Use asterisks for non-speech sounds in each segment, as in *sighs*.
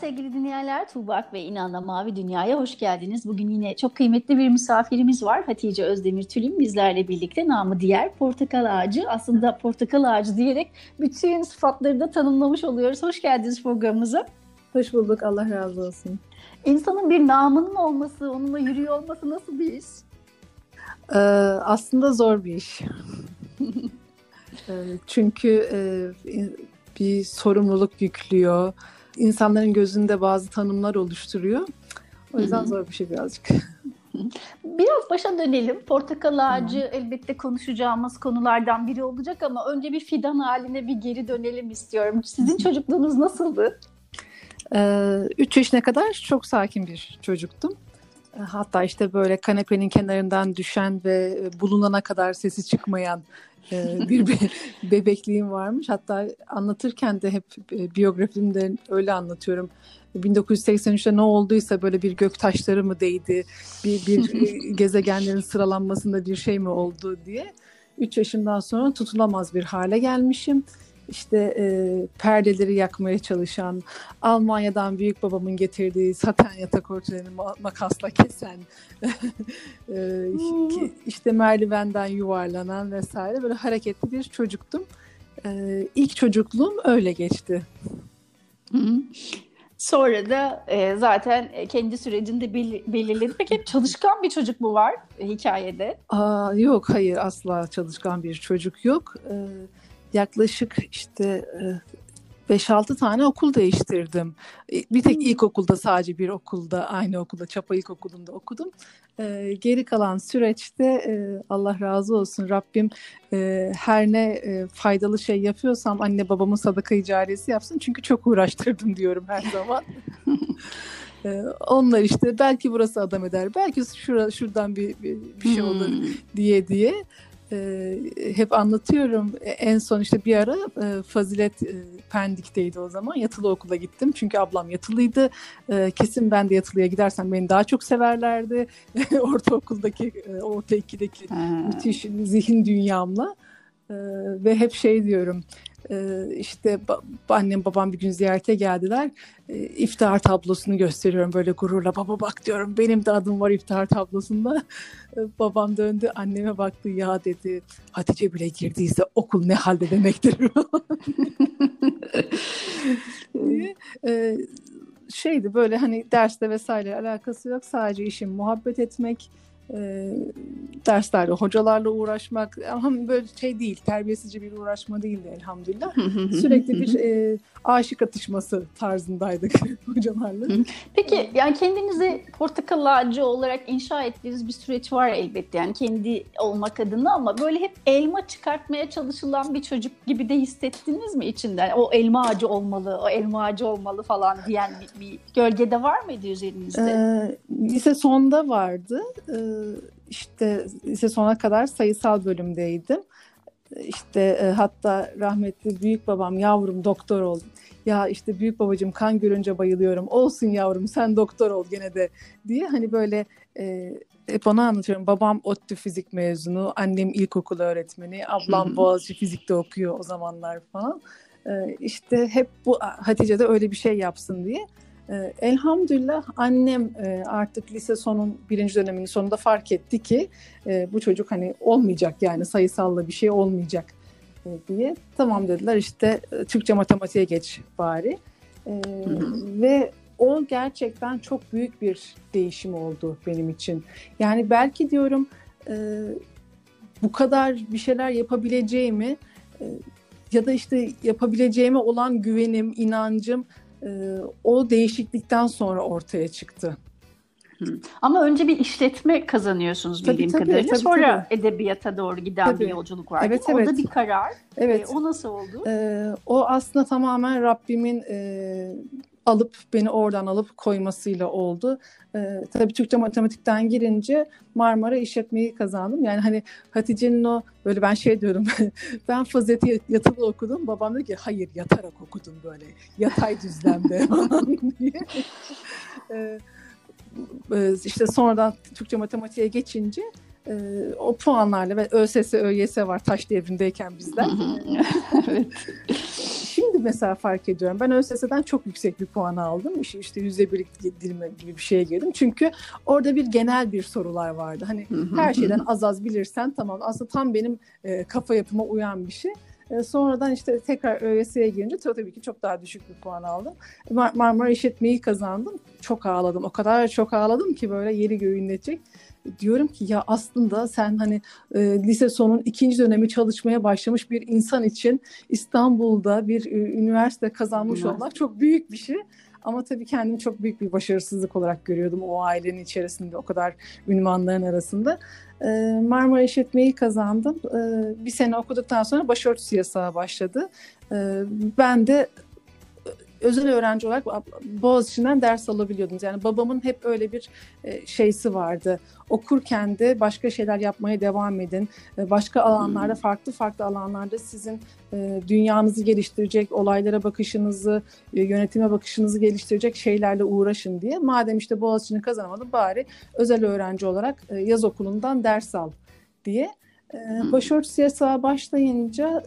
Sevgili dinleyenler. Tuğbak ve İnan'la Mavi Dünya'ya hoş geldiniz. Bugün yine çok kıymetli bir misafirimiz var. Hatice Özdemir Tülin bizlerle birlikte namı diğer portakal ağacı. Aslında portakal ağacı diyerek bütün sıfatları da tanımlamış oluyoruz. Hoş geldiniz programımıza. Hoş bulduk. Allah razı olsun. İnsanın bir namının olması, onunla yürüyor olması nasıl bir iş? Ee, aslında zor bir iş. *laughs* ee, çünkü e, bir sorumluluk yüklüyor insanların gözünde bazı tanımlar oluşturuyor. O yüzden Hı-hı. zor bir şey birazcık. Biraz başa dönelim. Portakal ağacı Hı. elbette konuşacağımız konulardan biri olacak ama önce bir fidan haline bir geri dönelim istiyorum. Sizin çocukluğunuz nasıldı? Ee, üç yaşına kadar çok sakin bir çocuktum. Ee, hatta işte böyle kanepenin kenarından düşen ve bulunana kadar sesi çıkmayan e, bir be *laughs* bebekliğim varmış. Hatta anlatırken de hep e, biyografimde öyle anlatıyorum. 1983'te ne olduysa böyle bir gök taşları mı değdi, bir, bir e, *laughs* gezegenlerin sıralanmasında bir şey mi oldu diye. 3 yaşından sonra tutulamaz bir hale gelmişim işte e, perdeleri yakmaya çalışan, Almanya'dan büyük babamın getirdiği saten yatak örtülerini makasla kesen, *laughs* e, işte merdivenden yuvarlanan vesaire böyle hareketli bir çocuktum. E, ilk çocukluğum öyle geçti. Sonra da e, zaten kendi sürecinde bel- belirledi. Peki çalışkan bir çocuk mu var e, hikayede? Aa, yok hayır asla çalışkan bir çocuk yok. Ee, yaklaşık işte 5-6 tane okul değiştirdim. Bir tek ilkokulda sadece bir okulda, aynı okulda, Çapa İlkokulu'nda okudum. geri kalan süreçte Allah razı olsun Rabbim her ne faydalı şey yapıyorsam anne babamın sadaka icaresi yapsın. Çünkü çok uğraştırdım diyorum her *laughs* zaman. onlar işte belki burası adam eder, belki şura, şuradan bir, bir, bir şey olur hmm. diye diye e, hep anlatıyorum. E, en son işte bir ara e, Fazilet e, Pendik'teydi o zaman. Yatılı okula gittim. Çünkü ablam yatılıydı. E, kesin ben de yatılıya gidersem beni daha çok severlerdi. *laughs* Ortaokuldaki, e, orta ikideki müthiş zihin dünyamla. E, ve hep şey diyorum ee, işte annem babam bir gün ziyarete geldiler. Ee, iftar tablosunu gösteriyorum böyle gururla. Baba bak diyorum benim de adım var iftar tablosunda. *laughs* Ee, babam döndü anneme baktı ya dedi Hatice bile girdiyse okul ne halde demektir. *laughs* şeydi böyle hani derste vesaire alakası yok. Sadece işim muhabbet etmek e, derslerle, hocalarla uğraşmak ama böyle şey değil, terbiyesizce bir uğraşma değildi elhamdülillah. Sürekli bir e, aşık atışması tarzındaydık *laughs* hocalarla. Peki yani kendinizi portakal ağacı olarak inşa ettiğiniz bir süreç var elbette yani kendi olmak adına ama böyle hep elma çıkartmaya çalışılan bir çocuk gibi de hissettiniz mi içinden? O elma ağacı olmalı, o elma ağacı olmalı falan diyen bir, bir gölgede var mıydı üzerinizde? Ee, lise sonda vardı. Ee, işte lise sona kadar sayısal bölümdeydim. İşte e, hatta rahmetli büyük babam yavrum doktor ol. Ya işte büyük babacığım kan görünce bayılıyorum. Olsun yavrum sen doktor ol gene de diye hani böyle e, hep onu anlatıyorum. Babam ODTÜ fizik mezunu, annem ilkokul öğretmeni, ablam Boğaziçi fizikte okuyor o zamanlar falan. E, işte hep bu Hatice de öyle bir şey yapsın diye. Ee, elhamdülillah annem e, artık lise sonun birinci döneminin sonunda fark etti ki e, bu çocuk hani olmayacak yani sayısalla bir şey olmayacak e, diye. Tamam dediler işte Türkçe matematiğe geç bari. Ve o gerçekten çok büyük bir değişim oldu benim için. Yani belki diyorum bu kadar bir şeyler yapabileceğimi ya da işte yapabileceğime olan güvenim, inancım e, o değişiklikten sonra ortaya çıktı. Ama önce bir işletme kazanıyorsunuz tabii, bildiğim tabii, kadarıyla. Tabii, Sonra tabii. edebiyata doğru giden tabii. bir yolculuk var. Evet, evet. O da bir karar. Evet. E, o nasıl oldu? E, o aslında tamamen Rabbimin e, alıp beni oradan alıp koymasıyla oldu. E, tabii Türkçe matematikten girince Marmara işletmeyi kazandım. Yani hani Hatice'nin o böyle ben şey diyorum *laughs* ben fazileti yatılı okudum. Babam dedi ki hayır yatarak okudum böyle yatay düzlemde *laughs* diye. e, işte sonradan Türkçe matematiğe geçince e, o puanlarla ve ÖSS, ÖYS var taş devrindeyken bizden. *laughs* evet. Şimdi mesela fark ediyorum. Ben ÖSS'den çok yüksek bir puan aldım. İşte, işte yüzde bir dilime gibi bir şeye girdim. Çünkü orada bir genel bir sorular vardı. Hani her şeyden az az bilirsen tamam. Aslında tam benim e, kafa yapıma uyan bir şey. E, sonradan işte tekrar ÖSS'ye girince tabii ki çok daha düşük bir puan aldım. Mar Marmara İşletmeyi kazandım. Çok ağladım. O kadar çok ağladım ki böyle yeri göğü inletecek diyorum ki ya aslında sen hani e, lise sonun ikinci dönemi çalışmaya başlamış bir insan için İstanbul'da bir e, üniversite kazanmış üniversite. olmak çok büyük bir şey. Ama tabii kendimi çok büyük bir başarısızlık olarak görüyordum o ailenin içerisinde o kadar ünvanların arasında. E, Marmara İşletmeyi kazandım. E, bir sene okuduktan sonra başörtüsü yasağı başladı. E, ben de özel öğrenci olarak Boğaziçi'nden ders alabiliyordunuz. Yani babamın hep öyle bir e, şeysi vardı. Okurken de başka şeyler yapmaya devam edin. E, başka alanlarda, hmm. farklı farklı alanlarda sizin e, dünyanızı geliştirecek, olaylara bakışınızı, yönetime bakışınızı geliştirecek şeylerle uğraşın diye. Madem işte Boğaziçi'ni kazanamadım bari özel öğrenci olarak yaz okulundan ders al diye. Başörtüsü yasağı başlayınca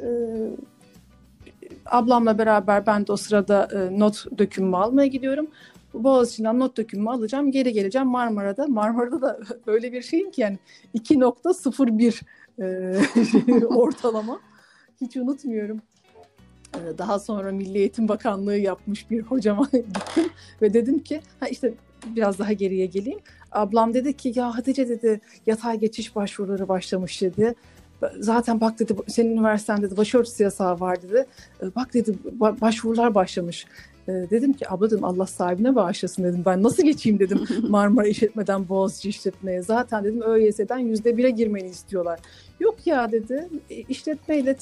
ablamla beraber ben de o sırada e, not dökümümü almaya gidiyorum. Boğaziçi'nden not dökümümü alacağım. Geri geleceğim Marmara'da. Marmara'da da *laughs* öyle bir şeyim ki yani 2.01 e, *laughs* ortalama. Hiç unutmuyorum. E, daha sonra Milli Eğitim Bakanlığı yapmış bir hocama *laughs* gittim ve dedim ki ha işte biraz daha geriye geleyim. Ablam dedi ki ya Hatice dedi yatay geçiş başvuruları başlamış dedi zaten bak dedi senin üniversitende dedi başörtüsü yasağı var dedi. E, bak dedi başvurular başlamış. E, dedim ki abla dedim Allah sahibine bağışlasın dedim. Ben nasıl geçeyim dedim *laughs* Marmara işletmeden Boğaziçi işletmeye. Zaten dedim ÖYS'den yüzde bire girmeni istiyorlar. Yok ya dedi e, işletmeyle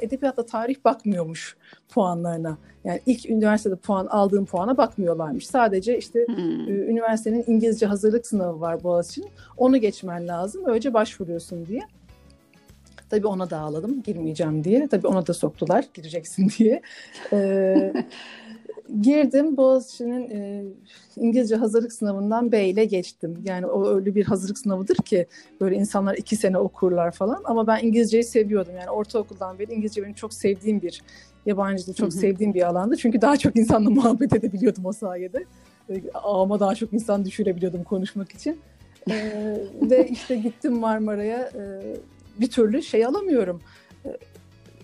edebiyatla tarih bakmıyormuş puanlarına. Yani ilk üniversitede puan aldığım puana bakmıyorlarmış. Sadece işte hmm. üniversitenin İngilizce hazırlık sınavı var Boğaziçi'nin. Onu geçmen lazım. Öylece başvuruyorsun diye. Tabii ona da ağladım girmeyeceğim diye. Tabii ona da soktular gireceksin *laughs* diye. Ee, girdim Boğaziçi'nin e, İngilizce hazırlık sınavından B ile geçtim. Yani o öyle bir hazırlık sınavıdır ki böyle insanlar iki sene okurlar falan. Ama ben İngilizceyi seviyordum. Yani ortaokuldan beri İngilizce benim çok sevdiğim bir yabancı dil, çok sevdiğim bir alandı. Çünkü daha çok insanla *laughs* muhabbet edebiliyordum o sayede. Ağıma daha çok insan düşürebiliyordum konuşmak için. ee, ve işte gittim Marmara'ya. E, bir türlü şey alamıyorum.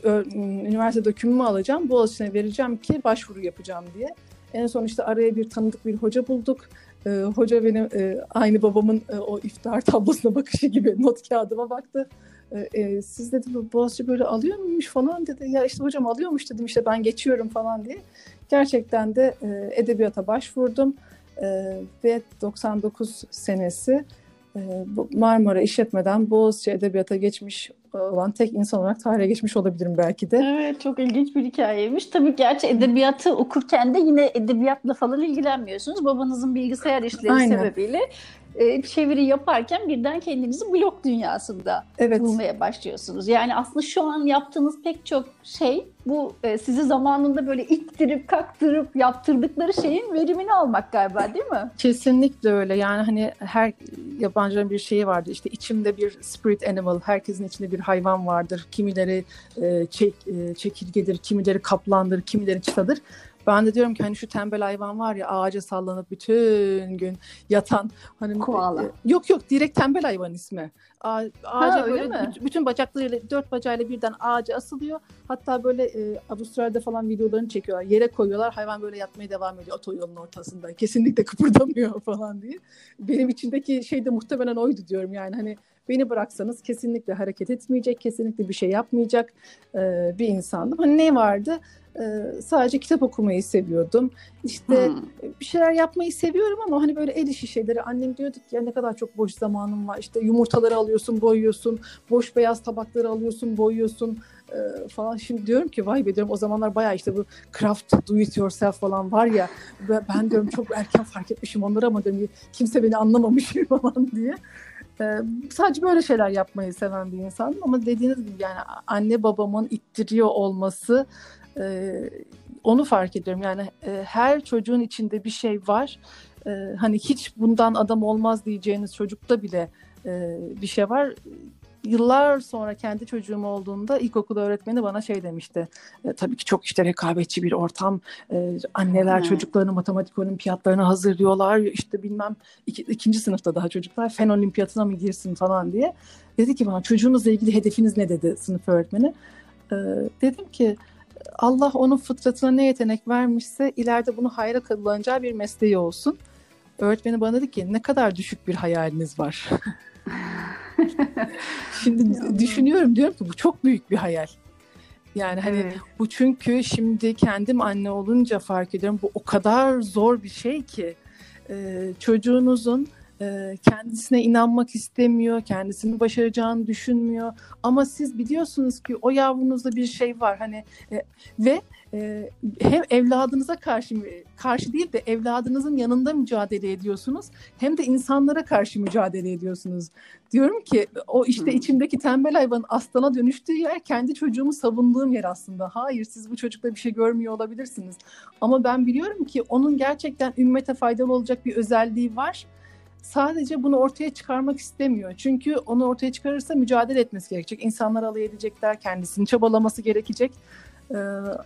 Ee, üniversite dökümümü alacağım, Boğaziçi'ne vereceğim ki başvuru yapacağım diye. En son işte araya bir tanıdık bir hoca bulduk. Ee, hoca benim e, aynı babamın e, o iftar tablosuna bakışı gibi not kağıdıma baktı. Ee, e, siz dedi Boğaziçi böyle alıyor muymuş falan dedi. Ya işte hocam alıyormuş dedim işte ben geçiyorum falan diye. Gerçekten de e, edebiyata başvurdum. E, ve 99 senesi Marmara işletmeden Boğaziçi Edebiyat'a geçmiş olan tek insan olarak tarihe geçmiş olabilirim belki de. Evet çok ilginç bir hikayeymiş. Tabii gerçi edebiyatı okurken de yine edebiyatla falan ilgilenmiyorsunuz. Babanızın bilgisayar işleri Aynen. sebebiyle e, çeviri yaparken birden kendinizi blog dünyasında evet. bulmaya başlıyorsunuz. Yani aslında şu an yaptığınız pek çok şey bu e, sizi zamanında böyle ittirip kaktırıp yaptırdıkları şeyin verimini almak galiba değil mi? Kesinlikle öyle. Yani hani her yabancının bir şeyi vardı. İşte içimde bir spirit animal, herkesin içinde bir hayvan vardır. Kimileri e, çek, e, çekirgedir, kimileri kaplandır, kimileri çıtadır. Ben de diyorum ki hani şu tembel hayvan var ya ağaca sallanıp bütün gün yatan hani koala. E, yok yok direkt tembel hayvan ismi. A, ağaca ha, böyle mi? bütün bacaklarıyla dört bacağıyla birden ağaca asılıyor. Hatta böyle e, Avustralya'da falan videolarını çekiyorlar. Yere koyuyorlar. Hayvan böyle yatmaya devam ediyor otoyolun ortasında. Kesinlikle kıpırdamıyor *laughs* falan diye. Benim içindeki şey de muhtemelen oydu diyorum yani hani beni bıraksanız kesinlikle hareket etmeyecek, kesinlikle bir şey yapmayacak e, bir insandım. Hani ne vardı? Ee, sadece kitap okumayı seviyordum. İşte hmm. bir şeyler yapmayı seviyorum ama hani böyle el işi şeyleri. Annem diyordu ki ya ne kadar çok boş zamanım var. İşte yumurtaları alıyorsun, boyuyorsun. Boş beyaz tabakları alıyorsun, boyuyorsun e, falan. Şimdi diyorum ki vay be diyorum o zamanlar bayağı işte bu craft do it yourself falan var ya ben diyorum çok erken fark etmişim onları ama diyorum kimse beni anlamamış *laughs* falan diye. Ee, sadece böyle şeyler yapmayı seven bir insanım ama dediğiniz gibi yani anne babamın ittiriyor olması e, onu fark ediyorum. Yani e, her çocuğun içinde bir şey var. E, hani hiç bundan adam olmaz diyeceğiniz çocukta bile e, bir şey var yıllar sonra kendi çocuğum olduğunda ilkokul öğretmeni bana şey demişti. E, tabii ki çok işte rekabetçi bir ortam. E, anneler hmm. çocuklarını matematik olimpiyatlarına hazırlıyorlar. İşte bilmem iki, ikinci sınıfta daha çocuklar fen olimpiyatına mı girsin falan diye. Dedi ki bana çocuğunuzla ilgili hedefiniz ne dedi sınıf öğretmeni. E, dedim ki Allah onun fıtratına ne yetenek vermişse ileride bunu hayra kullanacağı bir mesleği olsun. Öğretmeni bana dedi ki ne kadar düşük bir hayaliniz var. *laughs* Şimdi düşünüyorum diyorum ki bu çok büyük bir hayal. Yani hani evet. bu çünkü şimdi kendim anne olunca fark ediyorum bu o kadar zor bir şey ki e, çocuğunuzun kendisine inanmak istemiyor, kendisini başaracağını düşünmüyor. Ama siz biliyorsunuz ki o yavrunuzda bir şey var hani e, ve e, hem evladınıza karşı karşı değil de evladınızın yanında mücadele ediyorsunuz hem de insanlara karşı mücadele ediyorsunuz. Diyorum ki o işte hmm. içimdeki tembel hayvanın aslana dönüştüğü yer kendi çocuğumu savunduğum yer aslında. Hayır siz bu çocukta bir şey görmüyor olabilirsiniz. Ama ben biliyorum ki onun gerçekten ümmete faydalı olacak bir özelliği var sadece bunu ortaya çıkarmak istemiyor. Çünkü onu ortaya çıkarırsa mücadele etmesi gerekecek. İnsanlar alay edecekler, kendisini çabalaması gerekecek e,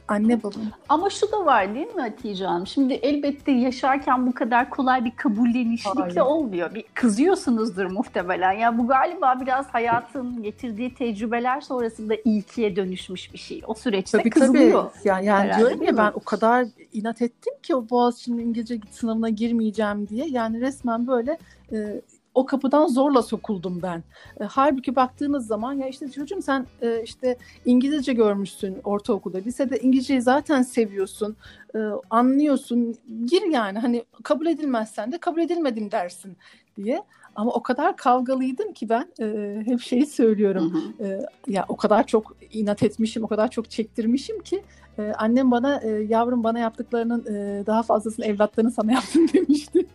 anne babam. Ama şu da var değil mi Hatice Hanım? Şimdi elbette yaşarken bu kadar kolay bir kabullenişlikle olmuyor. Bir kızıyorsunuzdur muhtemelen. Ya bu galiba biraz hayatın getirdiği tecrübeler sonrasında ilkiye dönüşmüş bir şey. O süreçte tabii, kızılıyor. Tabii. Yani, yani herhalde, diyorum ya ben o kadar inat ettim ki o Boğaziçi'nin İngilizce sınavına girmeyeceğim diye. Yani resmen böyle e, o kapıdan zorla sokuldum ben. E, halbuki baktığınız zaman ya işte çocuğum sen e, işte İngilizce görmüşsün ortaokulda, lisede İngilizceyi zaten seviyorsun, e, anlıyorsun. Gir yani hani kabul edilmezsen de kabul edilmedim dersin diye. Ama o kadar kavgalıydım ki ben e, hep şeyi söylüyorum. Hı hı. E, ya o kadar çok inat etmişim, o kadar çok çektirmişim ki e, annem bana e, yavrum bana yaptıklarının e, daha fazlasını evlatlarını sana yaptım *laughs* demişti.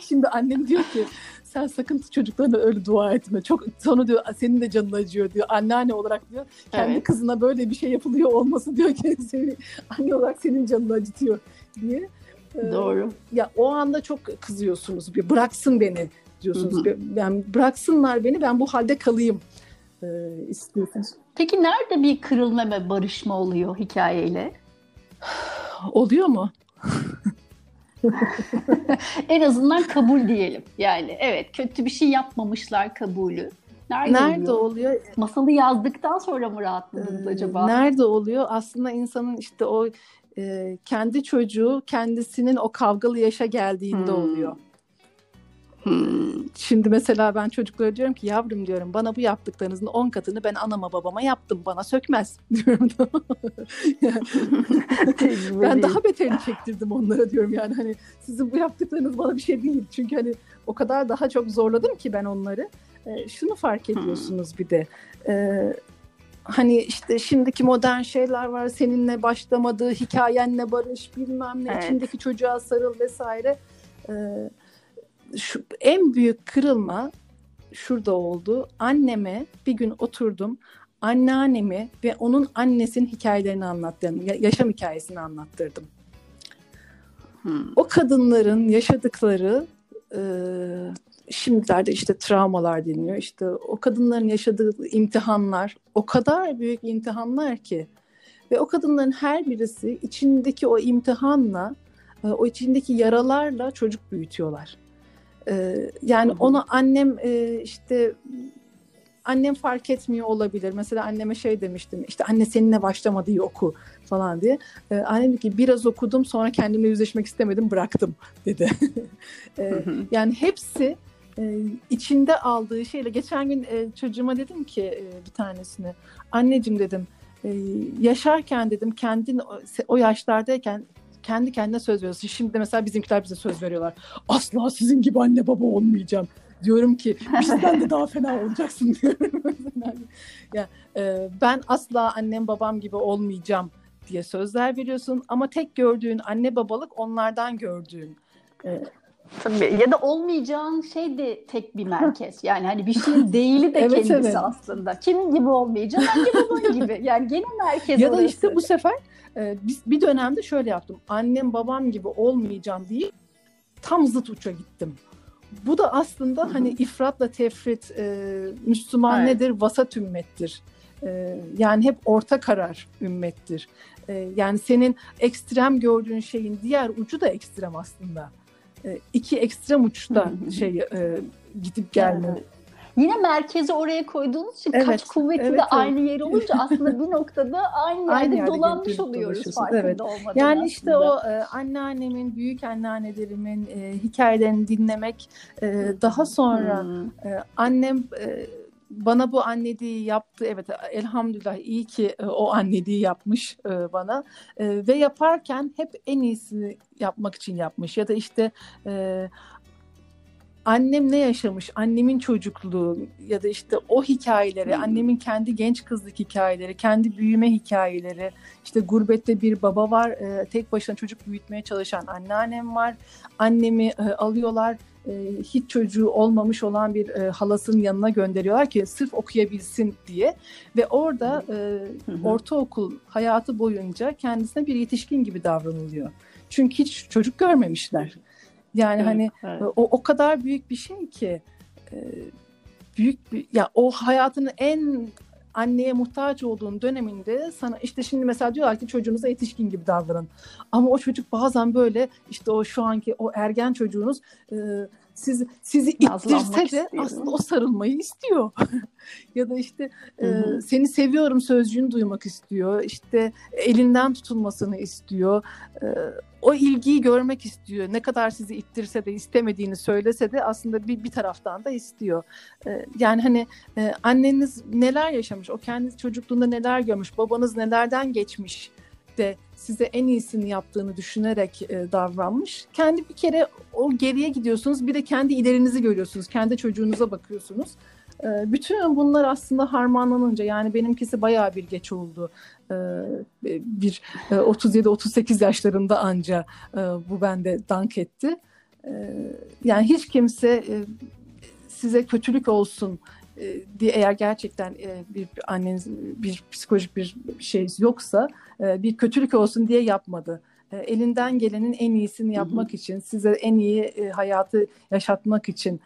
Şimdi annem diyor ki sen sakın çocuklarına öyle dua etme. Çok sonra diyor senin de canın acıyor diyor. Anneanne olarak diyor kendi evet. kızına böyle bir şey yapılıyor olması diyor ki *laughs* seni, anne olarak senin canını acıtıyor diye. Ee, Doğru. Ya o anda çok kızıyorsunuz. Bir bıraksın beni diyorsunuz. Hı hı. Yani bıraksınlar beni ben bu halde kalayım e, istiyorsunuz. Peki nerede bir kırılma ve barışma oluyor hikayeyle? *sighs* Oluyor mu? *laughs* *laughs* en azından kabul diyelim. Yani evet kötü bir şey yapmamışlar kabulü. Nerede, nerede oluyor? oluyor? Masalı yazdıktan sonra mı rahatladınız ee, acaba? Nerede oluyor? Aslında insanın işte o e, kendi çocuğu kendisinin o kavgalı yaşa geldiğinde hmm. oluyor. Hmm. Şimdi mesela ben çocuklara diyorum ki yavrum diyorum bana bu yaptıklarınızın on katını ben anama babama yaptım bana sökmez *laughs* diyorum. ben daha beterini çektirdim onlara diyorum yani hani sizin bu yaptıklarınız bana bir şey değil. Çünkü hani o kadar daha çok zorladım ki ben onları. E, şunu fark ediyorsunuz bir de. E, hani işte şimdiki modern şeyler var seninle başlamadığı hikayenle barış bilmem ne evet. içindeki çocuğa sarıl vesaire. Ee, şu en büyük kırılma şurada oldu. Anneme bir gün oturdum. Anneannemi ve onun annesinin hikayelerini anlattım. Yaşam hikayesini anlattırdım. Hmm. O kadınların yaşadıkları e, şimdilerde işte travmalar deniyor. İşte o kadınların yaşadığı imtihanlar o kadar büyük imtihanlar ki ve o kadınların her birisi içindeki o imtihanla e, o içindeki yaralarla çocuk büyütüyorlar. Ee, yani onu annem e, işte annem fark etmiyor olabilir. Mesela anneme şey demiştim işte anne seninle başlamadı iyi oku falan diye. Ee, annem dedi ki biraz okudum sonra kendimle yüzleşmek istemedim bıraktım dedi. *laughs* ee, yani hepsi e, içinde aldığı şeyle geçen gün e, çocuğuma dedim ki e, bir tanesine anneciğim dedim e, yaşarken dedim kendin o, o yaşlardayken kendi kendine söz veriyorsun. Şimdi mesela bizimkiler bize söz veriyorlar. Asla sizin gibi anne baba olmayacağım. diyorum ki bizden de daha fena olacaksın *laughs* diyorum. ya, e, ben asla annem babam gibi olmayacağım diye sözler veriyorsun ama tek gördüğün anne babalık onlardan gördüğün. E, Tabii ya da olmayacağın şey de tek bir merkez. Yani hani bir şeyin *laughs* değili de evet, kendisi evet. aslında. Kim gibi olmayacağım? Anne baban gibi. Yani gene merkez Ya da orası. işte bu sefer e, biz bir dönemde şöyle yaptım. Annem babam gibi olmayacağım diye tam zıt uça gittim. Bu da aslında hani ifratla tefrit e, Müslüman evet. nedir? Vasat ümmettir. E, yani hep orta karar ümmettir. E, yani senin ekstrem gördüğün şeyin diğer ucu da ekstrem aslında. E, iki ekstrem uçta şey e, gidip gelme. Evet. Yine merkezi oraya koyduğunuz için evet, kaç kuvveti evet, de evet. aynı yer olunca aslında bir *laughs* noktada aynı yerde, aynı yerde dolanmış oluyoruz farkında evet. olmadan Yani aslında. işte o e, anneannemin, büyük anneannelerimin e, hikayelerini dinlemek e, daha sonra hmm. e, annem e, bana bu anneliği yaptı. Evet elhamdülillah iyi ki e, o anneliği yapmış e, bana. E, ve yaparken hep en iyisini yapmak için yapmış. Ya da işte annem ne yaşamış, annemin çocukluğu ya da işte o hikayeleri, annemin kendi genç kızlık hikayeleri, kendi büyüme hikayeleri, işte gurbette bir baba var, tek başına çocuk büyütmeye çalışan anneannem var, annemi alıyorlar e, hiç çocuğu olmamış olan bir e, halasının yanına gönderiyorlar ki sırf okuyabilsin diye. Ve orada e, ortaokul hayatı boyunca kendisine bir yetişkin gibi davranılıyor. Çünkü hiç çocuk görmemişler. Yani evet, hani evet. o o kadar büyük bir şey ki e, büyük bir ya o hayatının en anneye muhtaç olduğun döneminde sana işte şimdi mesela diyorlar ki çocuğunuza yetişkin gibi davranın. Ama o çocuk bazen böyle işte o şu anki o ergen çocuğunuz e, siz, sizi ittirse de aslında o sarılmayı istiyor. *laughs* ya da işte e, seni seviyorum sözcüğünü duymak istiyor. İşte elinden tutulmasını istiyor. E, o ilgiyi görmek istiyor. Ne kadar sizi ittirse de istemediğini söylese de aslında bir, bir taraftan da istiyor. E, yani hani e, anneniz neler yaşamış, o kendi çocukluğunda neler görmüş, babanız nelerden geçmiş de size en iyisini yaptığını düşünerek e, davranmış. Kendi bir kere o geriye gidiyorsunuz bir de kendi ilerinizi görüyorsunuz. Kendi çocuğunuza bakıyorsunuz. E, bütün bunlar aslında harmanlanınca yani benimkisi bayağı bir geç oldu. E, bir e, 37-38 yaşlarında anca e, bu bende dank etti. E, yani hiç kimse e, size kötülük olsun e, eğer gerçekten e, bir anneniz bir psikolojik bir şey yoksa e, bir kötülük olsun diye yapmadı. Elinden gelenin en iyisini yapmak hı hı. için, size en iyi hayatı yaşatmak için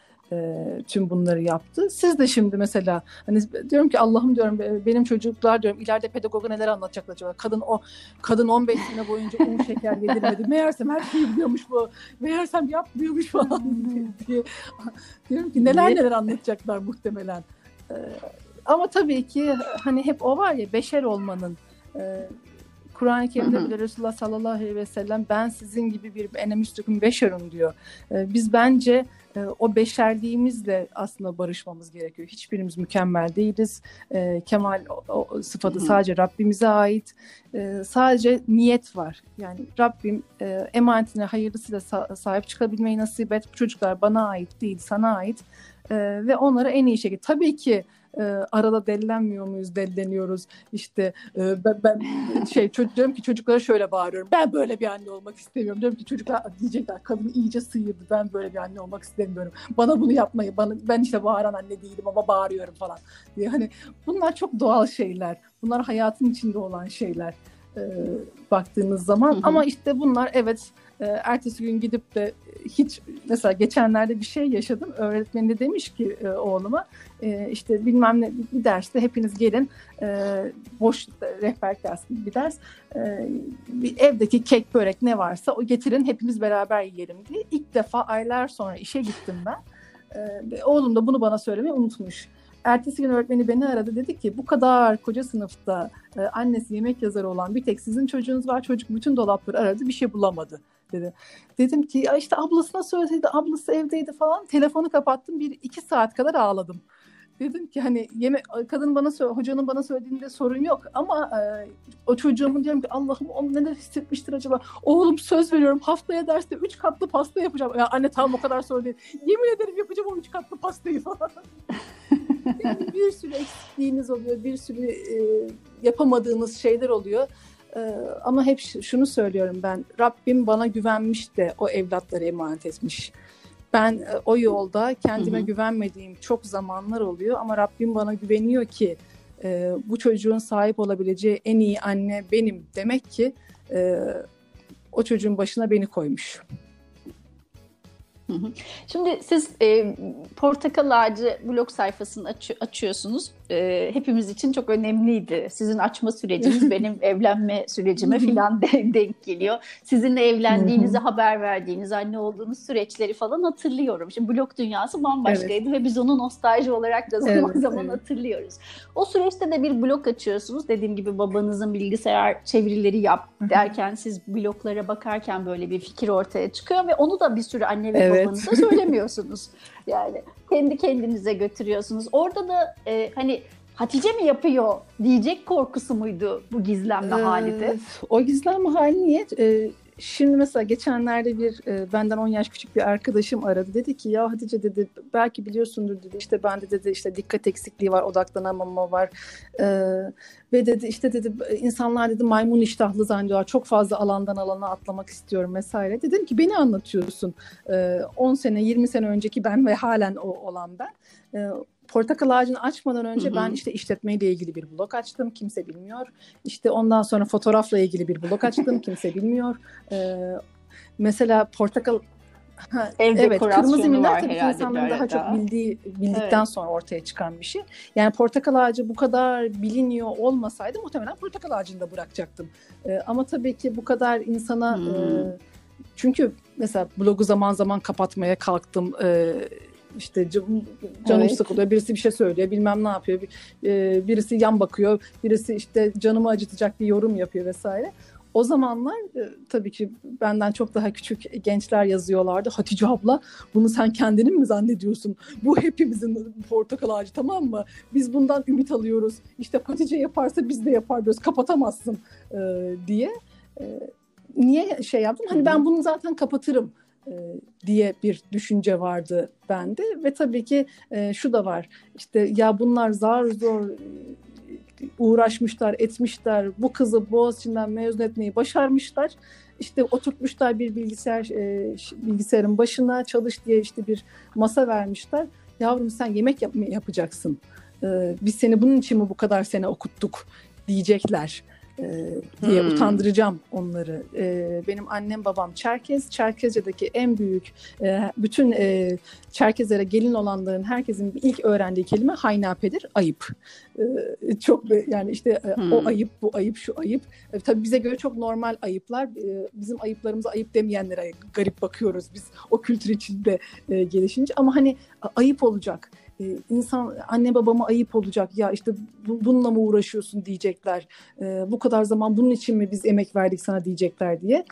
tüm bunları yaptı. Siz de şimdi mesela hani diyorum ki Allah'ım diyorum benim çocuklar diyorum ileride pedagoga neler anlatacaklar acaba? Kadın o kadın 15 sene boyunca un şeker yedirmedi. Meğersem her şeyi biliyormuş bu. Meğersem yapmıyormuş falan diye. diyorum ki neler neler anlatacaklar muhtemelen. ama tabii ki hani hep o var ya beşer olmanın Kur'an-ı Kerim'de bile Resulullah sallallahu aleyhi ve sellem ben sizin gibi bir enemüstüküm beşerim diyor. biz bence e, o beşerliğimizle aslında barışmamız gerekiyor. Hiçbirimiz mükemmel değiliz. E, kemal o, o sıfatı sadece Rabbimize ait. E, sadece niyet var. Yani Rabbim e, emanetine hayırlısıyla sa- sahip çıkabilmeyi nasip et. Bu çocuklar bana ait değil, sana ait. E, ve onlara en iyi şekilde. Tabii ki e, arada dellenmiyor muyuz? Delleniyoruz. İşte e, ben, ben şey diyorum ki çocuklara şöyle bağırıyorum. Ben böyle bir anne olmak istemiyorum. Diyorum ki çocuklar diyecekler kadın iyice sıyırdı. Ben böyle bir anne olmak istemiyorum. Bana bunu yapmayı. Bana ben işte bağıran anne değilim ama bağırıyorum falan diye. Hani bunlar çok doğal şeyler. Bunlar hayatın içinde olan şeyler. E, baktığınız zaman. Hı hı. Ama işte bunlar evet e, ertesi gün gidip de hiç mesela geçenlerde bir şey yaşadım. Öğretmeni de demiş ki e, oğluma e, işte bilmem ne bir derste hepiniz gelin e, boş rehberlik dersi bir ders e, bir evdeki kek börek ne varsa o getirin hepimiz beraber yiyelim diye. İlk defa aylar sonra işe gittim ben. E, oğlum da bunu bana söylemeyi unutmuş. Ertesi gün öğretmeni beni aradı dedi ki bu kadar koca sınıfta e, annesi yemek yazarı olan bir tek sizin çocuğunuz var. Çocuk bütün dolapları aradı bir şey bulamadı dedi. Dedim ki ya işte ablasına söyledi ablası evdeydi falan. Telefonu kapattım bir iki saat kadar ağladım. dedim ki hani yeme kadın bana hocanın bana söylediğinde sorun yok ama e, o çocuğumun diyorum ki Allah'ım o neler hissetmiştir acaba? Oğlum söz veriyorum haftaya derste üç katlı pasta yapacağım. Ya anne tamam o kadar soru değil. Yemin ederim yapacağım o üç katlı pastayı. *laughs* Falan bir sürü eksikliğiniz oluyor bir sürü e, yapamadığınız şeyler oluyor ama hep şunu söylüyorum ben Rabbim bana güvenmiş de o evlatları emanet etmiş ben e, o yolda kendime hı hı. güvenmediğim çok zamanlar oluyor ama Rabbim bana güveniyor ki e, bu çocuğun sahip olabileceği en iyi anne benim demek ki e, o çocuğun başına beni koymuş. Şimdi siz e, Portakal Ağacı blog sayfasını aç, açıyorsunuz. E, hepimiz için çok önemliydi. Sizin açma süreciniz *laughs* benim evlenme sürecime falan de, denk geliyor. Sizinle evlendiğinizi haber verdiğiniz, anne olduğunuz süreçleri falan hatırlıyorum. Şimdi blog dünyası bambaşkaydı evet. ve biz onu nostalji olarak da zaman evet, zaman evet. hatırlıyoruz. O süreçte de bir blog açıyorsunuz. Dediğim gibi babanızın bilgisayar çevirileri yap derken siz bloglara bakarken böyle bir fikir ortaya çıkıyor ve onu da bir sürü anne ve evet evet. babanıza söylemiyorsunuz. *laughs* Yani kendi kendinize götürüyorsunuz. Orada da e, hani Hatice mi yapıyor diyecek korkusu muydu bu gizlenme ee, hali de? O gizlenme hali niye? Ee, Şimdi mesela geçenlerde bir e, benden 10 yaş küçük bir arkadaşım aradı. Dedi ki ya Hatice dedi belki biliyorsundur dedi işte bende dedi işte dikkat eksikliği var, odaklanamama var. E, ve dedi işte dedi insanlar dedi maymun iştahlı zannediyorlar. Çok fazla alandan alana atlamak istiyorum vesaire. Dedim ki beni anlatıyorsun. E, 10 sene 20 sene önceki ben ve halen o olan ben. E, portakal ağacını açmadan önce ben işte işletmeyle ilgili bir blog açtım. Kimse bilmiyor. İşte ondan sonra fotoğrafla ilgili bir blog açtım. kimse bilmiyor. Ee, mesela portakal Ha, *laughs* Ev evet, kırmızı minnak tabii ki insanların daha çok bildiği, bildikten evet. sonra ortaya çıkan bir şey. Yani portakal ağacı bu kadar biliniyor olmasaydı muhtemelen portakal ağacını da bırakacaktım. Ee, ama tabii ki bu kadar insana hmm. e, çünkü mesela blogu zaman zaman kapatmaya kalktım. E, işte canım evet. sıkılıyor, birisi bir şey söylüyor, bilmem ne yapıyor, e, birisi yan bakıyor, birisi işte canımı acıtacak bir yorum yapıyor vesaire. O zamanlar e, tabii ki benden çok daha küçük gençler yazıyorlardı. Hatice abla bunu sen kendinin mi zannediyorsun? Bu hepimizin portakal ağacı tamam mı? Biz bundan ümit alıyoruz. İşte Hatice yaparsa biz de yapar diyoruz. Kapatamazsın e, diye. Niye şey yaptım? Hani ben bunu zaten kapatırım diye bir düşünce vardı bende. Ve tabii ki e, şu da var. İşte ya bunlar zar zor e, uğraşmışlar etmişler. Bu kızı Boğaziçi'nden mezun etmeyi başarmışlar. İşte oturtmuşlar bir bilgisayar e, bilgisayarın başına çalış diye işte bir masa vermişler. Yavrum sen yemek yap yapacaksın. E, biz seni bunun için mi bu kadar sene okuttuk? diyecekler e, diye hmm. utandıracağım onları. E, benim annem babam Çerkez. Çerkezce'deki en büyük e, bütün e, Çerkezlere gelin olanların herkesin ilk öğrendiği kelime haynapedir. Ayıp. E, çok yani işte e, hmm. o ayıp, bu ayıp, şu ayıp. E, tabii bize göre çok normal ayıplar. E, bizim ayıplarımıza ayıp demeyenlere garip bakıyoruz biz o kültür içinde e, gelişince. Ama hani ayıp olacak e, insan anne babama ayıp olacak ya işte bu, bununla mı uğraşıyorsun? diyecekler. E, bu kadar zaman bunun için mi biz emek verdik sana? diyecekler diye.